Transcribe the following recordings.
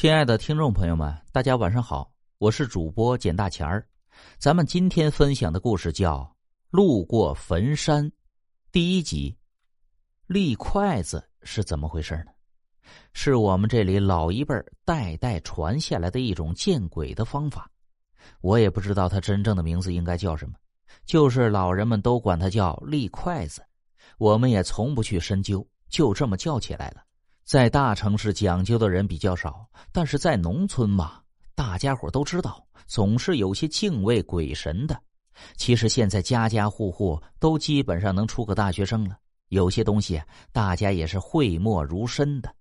亲爱的听众朋友们，大家晚上好，我是主播简大钱儿。咱们今天分享的故事叫《路过坟山》第一集。立筷子是怎么回事呢？是我们这里老一辈代代传下来的一种见鬼的方法。我也不知道它真正的名字应该叫什么，就是老人们都管它叫立筷子。我们也从不去深究，就这么叫起来了。在大城市讲究的人比较少，但是在农村嘛，大家伙都知道，总是有些敬畏鬼神的。其实现在家家户户都基本上能出个大学生了，有些东西大家也是讳莫如深的。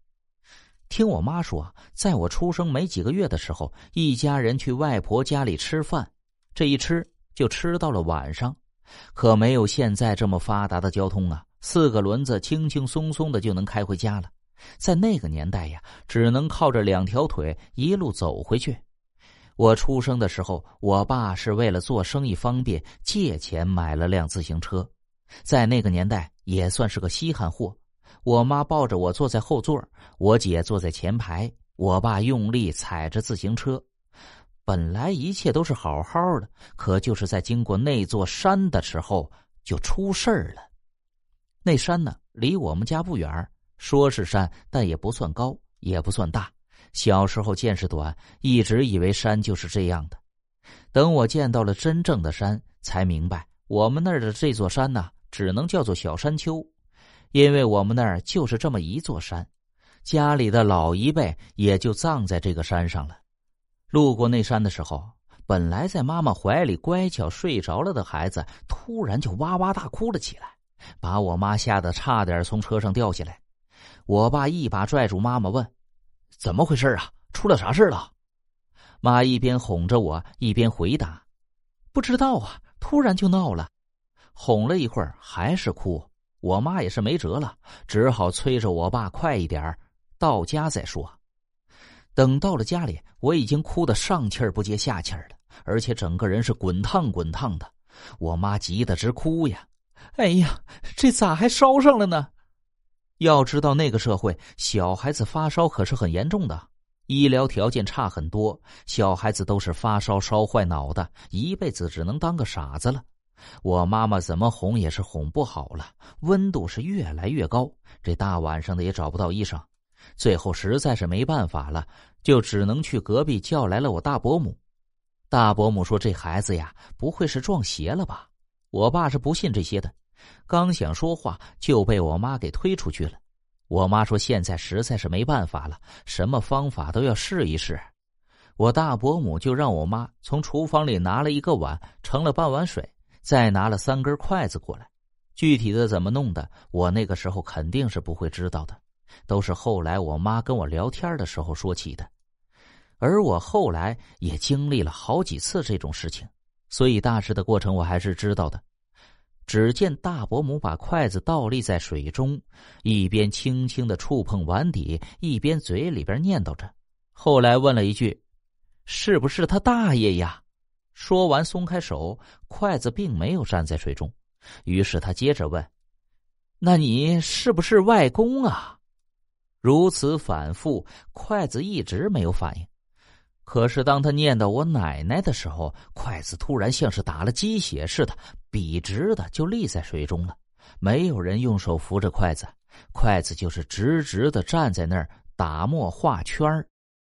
听我妈说，在我出生没几个月的时候，一家人去外婆家里吃饭，这一吃就吃到了晚上，可没有现在这么发达的交通啊，四个轮子轻轻松松的就能开回家了。在那个年代呀，只能靠着两条腿一路走回去。我出生的时候，我爸是为了做生意方便，借钱买了辆自行车，在那个年代也算是个稀罕货。我妈抱着我坐在后座，我姐坐在前排，我爸用力踩着自行车。本来一切都是好好的，可就是在经过那座山的时候，就出事儿了。那山呢，离我们家不远。说是山，但也不算高，也不算大。小时候见识短，一直以为山就是这样的。等我见到了真正的山，才明白我们那儿的这座山呢，只能叫做小山丘，因为我们那儿就是这么一座山，家里的老一辈也就葬在这个山上了。路过那山的时候，本来在妈妈怀里乖巧睡着了的孩子，突然就哇哇大哭了起来，把我妈吓得差点从车上掉下来。我爸一把拽住妈妈，问：“怎么回事啊？出了啥事了？”妈一边哄着我，一边回答：“不知道啊，突然就闹了。”哄了一会儿，还是哭。我妈也是没辙了，只好催着我爸快一点到家再说。等到了家里，我已经哭得上气不接下气了，而且整个人是滚烫滚烫的。我妈急得直哭呀：“哎呀，这咋还烧上了呢？”要知道，那个社会小孩子发烧可是很严重的，医疗条件差很多，小孩子都是发烧烧坏脑袋，一辈子只能当个傻子了。我妈妈怎么哄也是哄不好了，温度是越来越高，这大晚上的也找不到医生，最后实在是没办法了，就只能去隔壁叫来了我大伯母。大伯母说：“这孩子呀，不会是撞邪了吧？”我爸是不信这些的。刚想说话，就被我妈给推出去了。我妈说：“现在实在是没办法了，什么方法都要试一试。”我大伯母就让我妈从厨房里拿了一个碗，盛了半碗水，再拿了三根筷子过来。具体的怎么弄的，我那个时候肯定是不会知道的，都是后来我妈跟我聊天的时候说起的。而我后来也经历了好几次这种事情，所以大致的过程我还是知道的。只见大伯母把筷子倒立在水中，一边轻轻的触碰碗底，一边嘴里边念叨着。后来问了一句：“是不是他大爷呀？”说完松开手，筷子并没有站在水中。于是他接着问：“那你是不是外公啊？”如此反复，筷子一直没有反应。可是，当他念叨我奶奶的时候，筷子突然像是打了鸡血似的，笔直的就立在水中了。没有人用手扶着筷子，筷子就是直直的站在那儿打墨画圈儿。